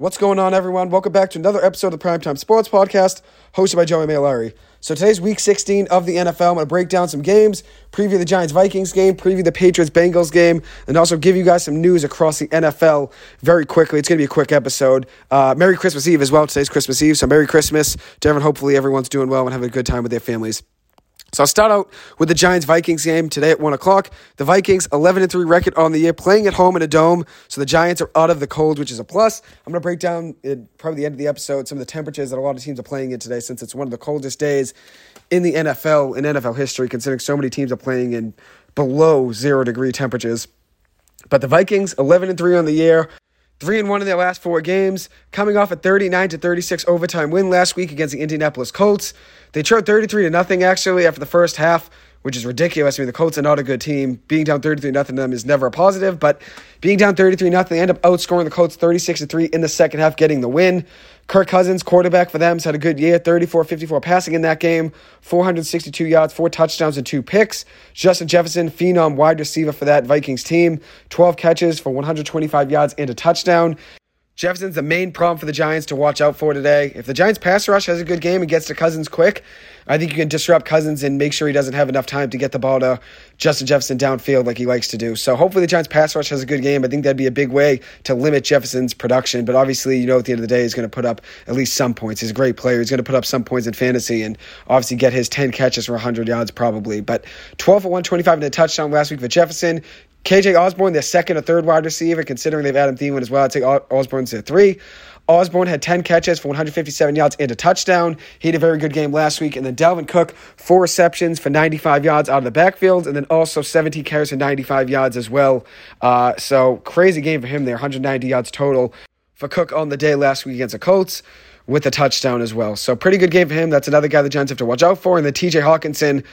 What's going on, everyone? Welcome back to another episode of the Primetime Sports Podcast, hosted by Joey Mailari. So today's Week 16 of the NFL. I'm going to break down some games, preview the Giants Vikings game, preview the Patriots Bengals game, and also give you guys some news across the NFL very quickly. It's going to be a quick episode. Uh, Merry Christmas Eve as well. Today's Christmas Eve, so Merry Christmas to everyone. Hopefully, everyone's doing well and having a good time with their families. So I'll start out with the Giants Vikings game today at one o'clock. The Vikings, eleven and three record on the year, playing at home in a dome. So the Giants are out of the cold, which is a plus. I'm gonna break down probably the end of the episode some of the temperatures that a lot of teams are playing in today, since it's one of the coldest days in the NFL in NFL history, considering so many teams are playing in below zero degree temperatures. But the Vikings, eleven and three on the year. Three and one in their last four games, coming off a 39 to 36 overtime win last week against the Indianapolis Colts. They trailed 33 to nothing actually after the first half, which is ridiculous. I mean, the Colts are not a good team. Being down 33 nothing to them is never a positive, but being down 33 nothing, they end up outscoring the Colts 36 to 3 in the second half, getting the win. Kirk Cousins, quarterback for them, has had a good year 34 54 passing in that game, 462 yards, four touchdowns, and two picks. Justin Jefferson, phenom wide receiver for that Vikings team, 12 catches for 125 yards and a touchdown. Jefferson's the main problem for the Giants to watch out for today. If the Giants pass rush has a good game and gets to Cousins quick, I think you can disrupt Cousins and make sure he doesn't have enough time to get the ball to Justin Jefferson downfield like he likes to do. So hopefully the Giants pass rush has a good game. I think that'd be a big way to limit Jefferson's production. But obviously, you know, at the end of the day, he's going to put up at least some points. He's a great player. He's going to put up some points in fantasy and obviously get his 10 catches for 100 yards probably. But 12 for 125 and a touchdown last week for Jefferson. KJ Osborne, their second or third wide receiver, considering they've Adam Thielen as well. I'd say Osborne's their three. Osborne had 10 catches for 157 yards and a touchdown. He had a very good game last week. And then Dalvin Cook, four receptions for 95 yards out of the backfield, and then also 17 carries for 95 yards as well. Uh, so crazy game for him there, 190 yards total for Cook on the day last week against the Colts with a touchdown as well. So pretty good game for him. That's another guy the Giants have to watch out for. And then TJ Hockenson,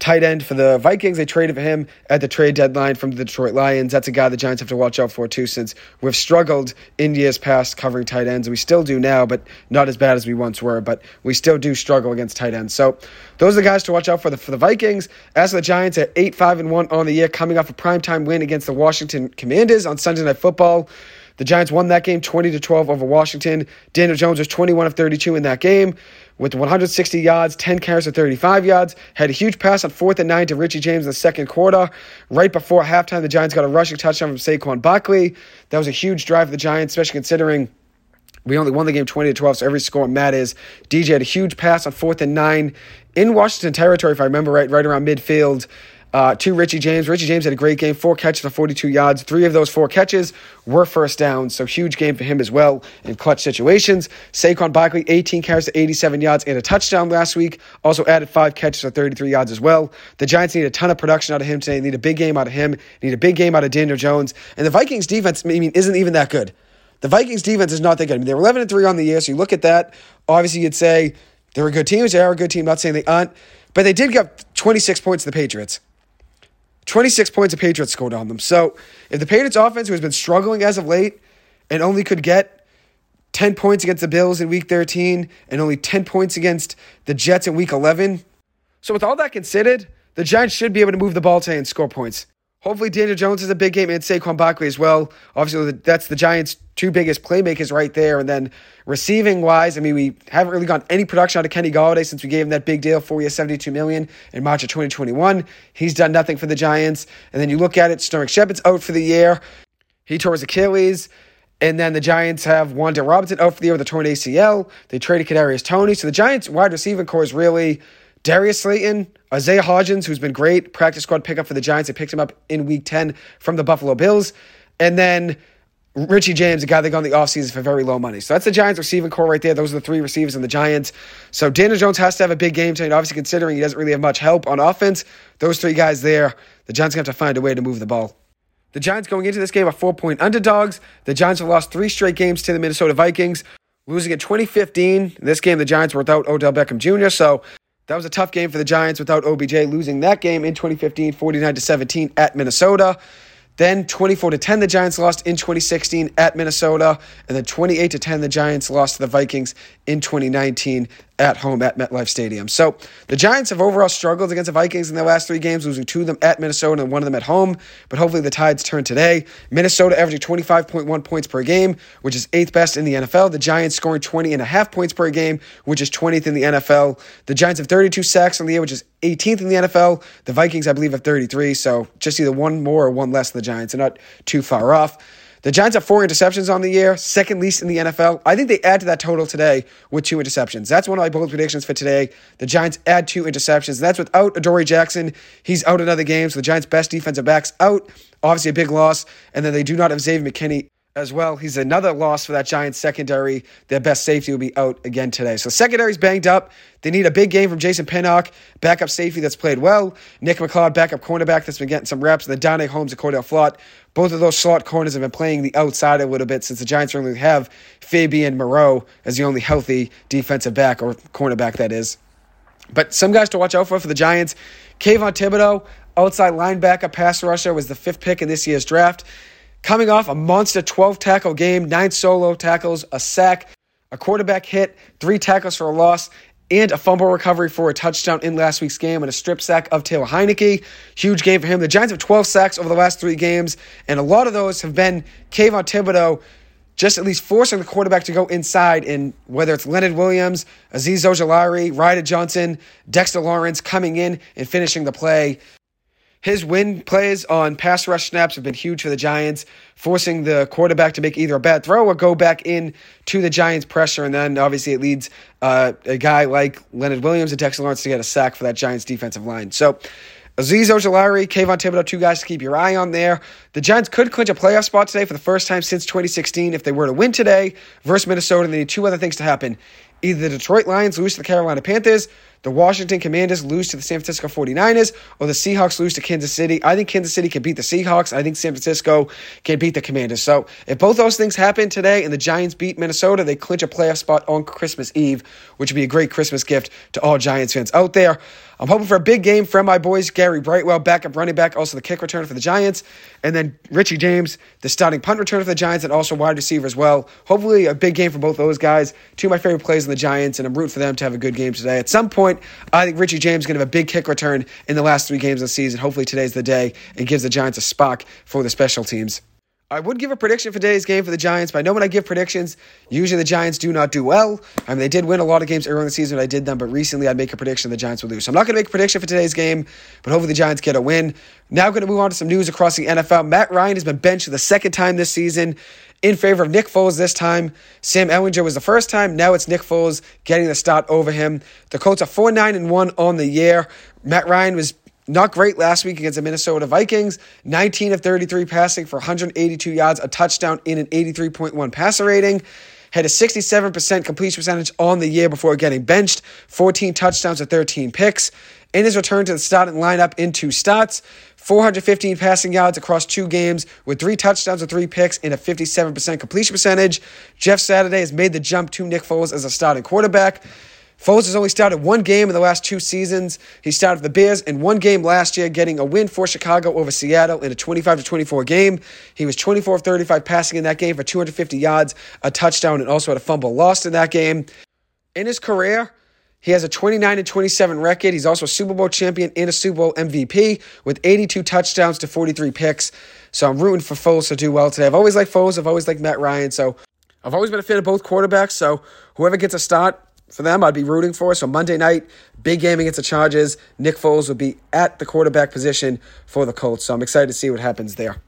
tight end for the Vikings. They traded for him at the trade deadline from the Detroit Lions. That's a guy the Giants have to watch out for too, since we've struggled in years past covering tight ends. We still do now, but not as bad as we once were. But we still do struggle against tight ends. So those are the guys to watch out for the for the Vikings. As for the Giants at eight five and one on the year, coming off a primetime win against the Washington Commanders on Sunday Night Football. The Giants won that game 20 to 12 over Washington. Daniel Jones was 21 of 32 in that game with 160 yards, 10 carries for 35 yards. Had a huge pass on fourth and nine to Richie James in the second quarter. Right before halftime, the Giants got a rushing touchdown from Saquon Barkley. That was a huge drive for the Giants, especially considering we only won the game 20 to 12, so every score matters. DJ had a huge pass on fourth and nine in Washington territory, if I remember right, right around midfield uh, to Richie James. Richie James had a great game, four catches for 42 yards. Three of those four catches were first downs, so huge game for him as well in clutch situations. Saquon Barkley, 18 carries to 87 yards and a touchdown last week. Also added five catches for 33 yards as well. The Giants need a ton of production out of him today. They need a big game out of him. They need a big game out of Daniel Jones. And the Vikings defense, I mean, isn't even that good. The Vikings defense is not that good. I mean, they're 11 and 3 on the year, so you look at that. Obviously, you'd say they're a good team. They are a good team. Not saying they aren't, but they did get 26 points to the Patriots. 26 points of Patriots scored on them. So if the Patriots offense, who has been struggling as of late and only could get 10 points against the Bills in week 13 and only 10 points against the Jets in week 11. So with all that considered, the Giants should be able to move the ball today and score points. Hopefully, Daniel Jones has a big game and Saquon Barkley as well. Obviously, that's the Giants' two biggest playmakers right there. And then receiving wise, I mean, we haven't really gotten any production out of Kenny Golladay since we gave him that big deal, four years, seventy-two million in March of 2021. He's done nothing for the Giants. And then you look at it, Sterling Shepard's out for the year. He tore his Achilles. And then the Giants have Wan'Dale Robinson out for the year with a torn ACL. They traded Kadarius Toney. So the Giants' wide receiving core is really Darius Slayton, Isaiah Hodgins, who's been great, practice squad pickup for the Giants. They picked him up in week 10 from the Buffalo Bills. And then Richie James, a guy they got in the offseason for very low money. So that's the Giants receiving core right there. Those are the three receivers in the Giants. So Daniel Jones has to have a big game tonight, obviously considering he doesn't really have much help on offense. Those three guys there, the Giants have to find a way to move the ball. The Giants going into this game are four point underdogs. The Giants have lost three straight games to the Minnesota Vikings, losing in 2015. In this game, the Giants were without Odell Beckham Jr., so that was a tough game for the Giants without OBJ losing that game in 2015, 49 to 17 at Minnesota. Then 24 to 10 the Giants lost in 2016 at Minnesota, and then 28 to 10 the Giants lost to the Vikings in 2019 at home at MetLife Stadium. So the Giants have overall struggled against the Vikings in their last three games, losing two of them at Minnesota and one of them at home. But hopefully the tides turn today. Minnesota averaging 25.1 points per game, which is eighth best in the NFL. The Giants scoring 20 and a half points per game, which is 20th in the NFL. The Giants have 32 sacks on the year, which is 18th in the NFL. The Vikings, I believe, have 33. So just either one more or one less than the Giants. They're not too far off. The Giants have four interceptions on the year, second least in the NFL. I think they add to that total today with two interceptions. That's one of my bold predictions for today. The Giants add two interceptions. That's without Adoree Jackson. He's out another game, so the Giants' best defensive backs out. Obviously, a big loss. And then they do not have Xavier McKinney as well. He's another loss for that Giants secondary. Their best safety will be out again today. So secondary's banged up. They need a big game from Jason Pinnock, backup safety that's played well. Nick McCloud, backup cornerback that's been getting some reps. And then Darnay Holmes and Cordale Flott. Both of those slot corners have been playing the outside a little bit since the Giants only have Fabian Moreau as the only healthy defensive back or cornerback that is. But some guys to watch out for for the Giants. Kayvon Thibodeaux, outside linebacker, pass rusher, was the fifth pick in this year's draft. Coming off a monster 12 tackle game, nine solo tackles, a sack, a quarterback hit, three tackles for a loss, and a fumble recovery for a touchdown in last week's game and a strip sack of Taylor Heinicke. Huge game for him. The Giants have 12 sacks over the last three games, and a lot of those have been Kayvon Thibodeaux just at least forcing the quarterback to go inside in whether it's Leonard Williams, Azeez Ojulari, Ryder Johnson, Dexter Lawrence coming in and finishing the play. His win plays on pass rush snaps have been huge for the Giants, forcing the quarterback to make either a bad throw or go back in to the Giants' pressure. And then obviously it leads uh, a guy like Leonard Williams and Dexter Lawrence to get a sack for that Giants defensive line. So Azeez Ojulari, Kayvon Thibodeaux, two guys to keep your eye on there. The Giants could clinch a playoff spot today for the first time since 2016 if they were to win today versus Minnesota. They need two other things to happen. Either the Detroit Lions lose to the Carolina Panthers the Washington Commanders lose to the San Francisco 49ers or the Seahawks lose to Kansas City. I think Kansas City can beat the Seahawks. I think San Francisco can beat the Commanders. So if both those things happen today and the Giants beat Minnesota, they clinch a playoff spot on Christmas Eve, which would be a great Christmas gift to all Giants fans out there. I'm hoping for a big game from my boys, Gary Brightwell, backup running back, also the kick returner for the Giants, and then Richie James, the starting punt returner for the Giants, and also wide receiver as well. Hopefully, a big game for both those guys. Two of my favorite plays in the Giants, and I'm rooting for them to have a good game today. At some point, I think Richie James is going to have a big kick return in the last three games of the season. Hopefully, today's the day and gives the Giants a spark for the special teams. I would give a prediction for today's game for the Giants, but I know when I give predictions, usually the Giants do not do well. I mean, they did win a lot of games early in the season when I did them, but recently I'd make a prediction the Giants would lose. So I'm not going to make a prediction for today's game, but hopefully the Giants get a win. Now going to move on to some news across the NFL. Matt Ryan has been benched for the second time this season in favor of Nick Foles this time. Sam Ehlinger was the first time. Now it's Nick Foles getting the start over him. The Colts are 4 9 and 1 on the year. Matt Ryan was not great last week against the Minnesota Vikings. 19 of 33 passing for 182 yards, a touchdown in an 83.1 passer rating. Had a 67% completion percentage on the year before getting benched. 14 touchdowns and 13 picks. In his return to the starting lineup in two starts, 415 passing yards across two games with three touchdowns and three picks and a 57% completion percentage. Jeff Saturday has made the jump to Nick Foles as a starting quarterback. Foles has only started one game in the last two seasons. He started the Bears in one game last year, getting a win for Chicago over Seattle in a 25 24 game. He was 24 of 35 passing in that game for 250 yards, a touchdown, and also had a fumble lost in that game. In his career, he has a 29 and 27 record. He's also a Super Bowl champion and a Super Bowl MVP with 82 touchdowns to 43 picks. So I'm rooting for Foles to do well today. I've always liked Foles. I've always liked Matt Ryan. So I've always been a fan of both quarterbacks. So whoever gets a start, for them, I'd be rooting for. So Monday night, big game against the Chargers. Nick Foles will be at the quarterback position for the Colts. So I'm excited to see what happens there.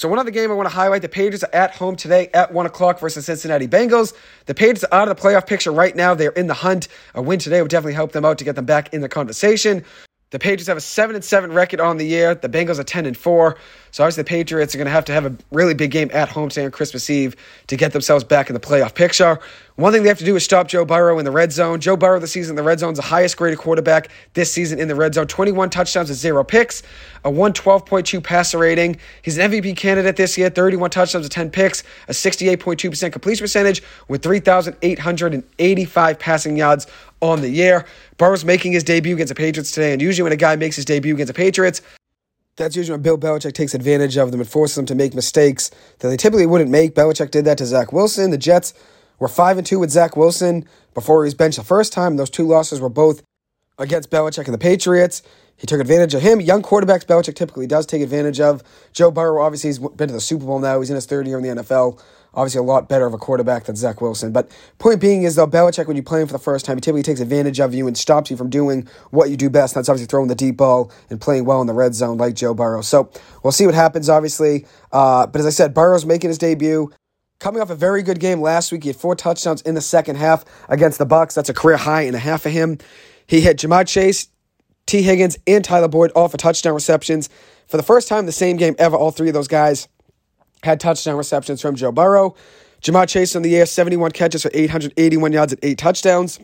So one other game I want to highlight: the Patriots are at home today at one o'clock versus Cincinnati Bengals. The Patriots are out of the playoff picture right now; they're in the hunt. A win today would definitely help them out to get them back in the conversation. The Patriots have a seven and seven record on the year. The Bengals are ten and four. So obviously the Patriots are going to have to have a really big game at home today on Christmas Eve to get themselves back in the playoff picture. One thing they have to do is stop Joe Burrow in the red zone. Joe Burrow this season in the red zone is the highest graded quarterback this season in the red zone. 21 touchdowns and zero picks, a 112.2 passer rating. He's an MVP candidate this year, 31 touchdowns and 10 picks, a 68.2% completion percentage with 3,885 passing yards on the year. Burrow's making his debut against the Patriots today, and usually when a guy makes his debut against the Patriots, that's usually when Bill Belichick takes advantage of them and forces them to make mistakes that they typically wouldn't make. Belichick did that to Zach Wilson. The Jets were 5 and 2 with Zach Wilson before he was benched the first time. Those two losses were both against Belichick and the Patriots. He took advantage of him. Young quarterbacks, Belichick typically does take advantage of. Joe Burrow, obviously, he's been to the Super Bowl now. He's in his third year in the NFL. Obviously, a lot better of a quarterback than Zach Wilson. But point being is, though, Belichick, when you play him for the first time, he typically takes advantage of you and stops you from doing what you do best. That's obviously throwing the deep ball and playing well in the red zone like Joe Burrow. So we'll see what happens, obviously. Uh, but as I said, Burrow's making his debut. Coming off a very good game last week, he had four touchdowns in the second half against the Bucs. That's a career high and a half for him. He hit Ja'Marr Chase, Tee Higgins, and Tyler Boyd all for touchdown receptions. For the first time in the same game ever, all three of those guys had touchdown receptions from Joe Burrow. Ja'Marr Chase on the year, 71 catches for 881 yards and eight touchdowns.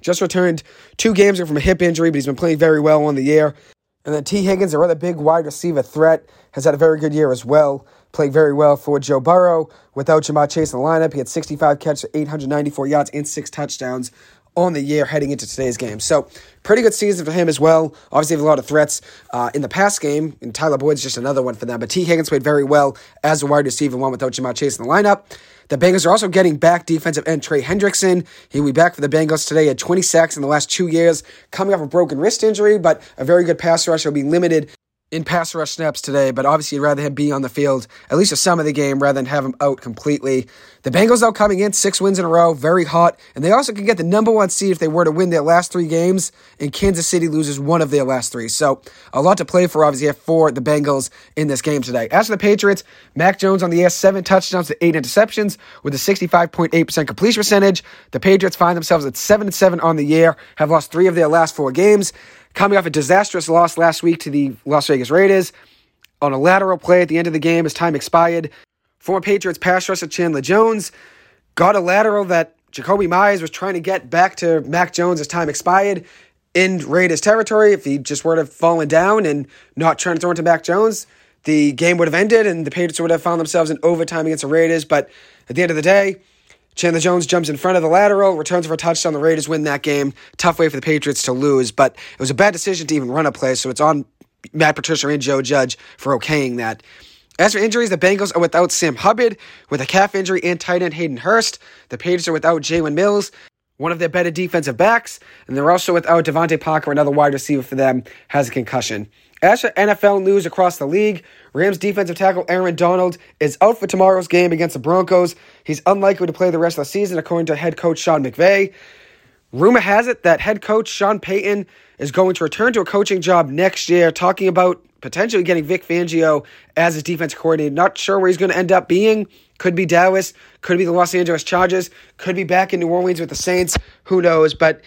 Just returned two games from a hip injury, but he's been playing very well on the year. And then Tee Higgins, a rather big wide receiver threat, has had a very good year as well, playing very well for Joe Burrow. Without Ja'Marr Chase in the lineup, he had 65 catches, 894 yards, and six touchdowns on the year heading into today's game. So, pretty good season for him as well. Obviously, a lot of threats uh, in the past game, and Tyler Boyd's just another one for them. But Tee Higgins played very well as a wide receiver, one without Ja'Marr Chase in the lineup. The Bengals are also getting back defensive end Trey Hendrickson. He'll be back for the Bengals today at 20 sacks in the last two years, coming off a broken wrist injury, but a very good pass rusher will be limited in pass rush snaps today, but obviously you'd rather him be on the field at least for some of the game rather than have him out completely. The Bengals, though, coming in six wins in a row, very hot, and they also can get the number one seed if they were to win their last three games, and Kansas City loses one of their last three. So a lot to play for, obviously, for the Bengals in this game today. As for the Patriots, Mac Jones on the air, seven touchdowns to eight interceptions with a 65.8% completion percentage. The Patriots find themselves at seven and seven on the year, have lost three of their last four games coming off a disastrous loss last week to the Las Vegas Raiders on a lateral play at the end of the game as time expired. Former Patriots pass rusher Chandler Jones got a lateral that Jakobi Meyers was trying to get back to Mac Jones as time expired in Raiders territory. If he just were to have fallen down and not trying to throw it to Mac Jones, the game would have ended and the Patriots would have found themselves in overtime against the Raiders. But at the end of the day, Chandler Jones jumps in front of the lateral, returns for a touchdown. The Raiders win that game. Tough way for the Patriots to lose, but it was a bad decision to even run a play, so it's on Matt Patricia and Joe Judge for okaying that. As for injuries, the Bengals are without Sam Hubbard with a calf injury and tight end Hayden Hurst. The Patriots are without Jalen Mills, one of their better defensive backs, and they're also without DeVante Parker, another wide receiver for them, has a concussion. As for NFL news across the league, Rams defensive tackle Aaron Donald is out for tomorrow's game against the Broncos. He's unlikely to play the rest of the season, according to head coach Sean McVay. Rumor has it that head coach Sean Payton is going to return to a coaching job next year, talking about potentially getting Vic Fangio as his defense coordinator. Not sure where he's going to end up being. Could be Dallas, could be the Los Angeles Chargers, could be back in New Orleans with the Saints. Who knows? But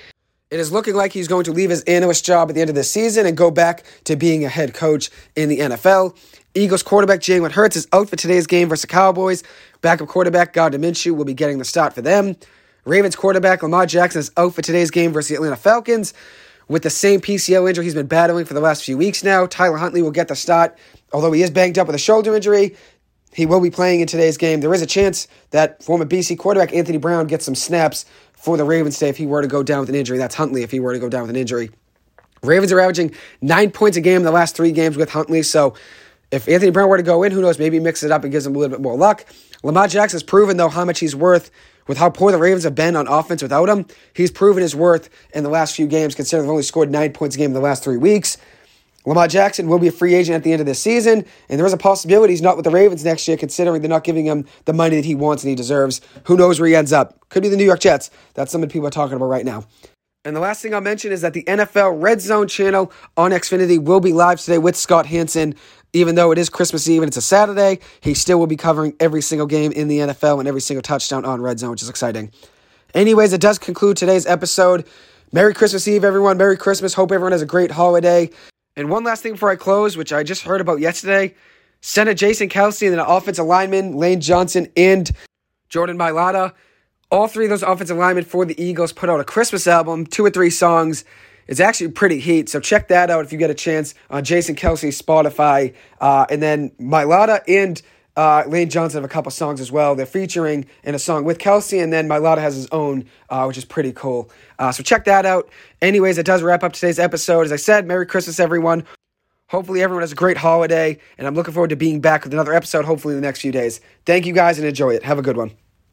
it is looking like he's going to leave his analyst job at the end of the season and go back to being a head coach in the NFL. Eagles quarterback Jalen Hurts is out for today's game versus the Cowboys. Backup quarterback Gardner Minshew will be getting the start for them. Ravens quarterback Lamar Jackson is out for today's game versus the Atlanta Falcons. With the same PCL injury he's been battling for the last few weeks now, Tyler Huntley will get the start. Although he is banged up with a shoulder injury, he will be playing in today's game. There is a chance that former BC quarterback Anthony Brown gets some snaps for the Ravens today if he were to go down with an injury. That's Huntley if he were to go down with an injury. Ravens are averaging nine points a game in the last three games with Huntley. So if Anthony Brown were to go in, who knows? Maybe mix it up and gives him a little bit more luck. Lamar Jackson has proven, though, how much he's worth with how poor the Ravens have been on offense without him. He's proven his worth in the last few games, considering they've only scored nine points a game in the last three weeks. Lamar Jackson will be a free agent at the end of this season, and there is a possibility he's not with the Ravens next year, considering they're not giving him the money that he wants and he deserves. Who knows where he ends up? Could be the New York Jets. That's something people are talking about right now. And the last thing I'll mention is that the NFL Red Zone channel on Xfinity will be live today with Scott Hanson. Even though it is Christmas Eve and it's a Saturday, he still will be covering every single game in the NFL and every single touchdown on Red Zone, which is exciting. Anyways, it does conclude today's episode. Merry Christmas Eve, everyone. Merry Christmas. Hope everyone has a great holiday. And one last thing before I close, which I just heard about yesterday Center Jason Kelce and the offensive lineman Lane Johnson and Jordan Mailata. All three of those offensive linemen for the Eagles put out a Christmas album, two or three songs. It's actually pretty heat, so check that out if you get a chance on Jason Kelce's Spotify. Uh, and then Mailata and uh, Lane Johnson have a couple songs as well. They're featuring in a song with Kelce, and then Mailata has his own, uh, which is pretty cool. Uh, so check that out. Anyways, it does wrap up today's episode. As I said, Merry Christmas, everyone. Hopefully, everyone has a great holiday, and I'm looking forward to being back with another episode, hopefully, in the next few days. Thank you guys and enjoy it. Have a good one.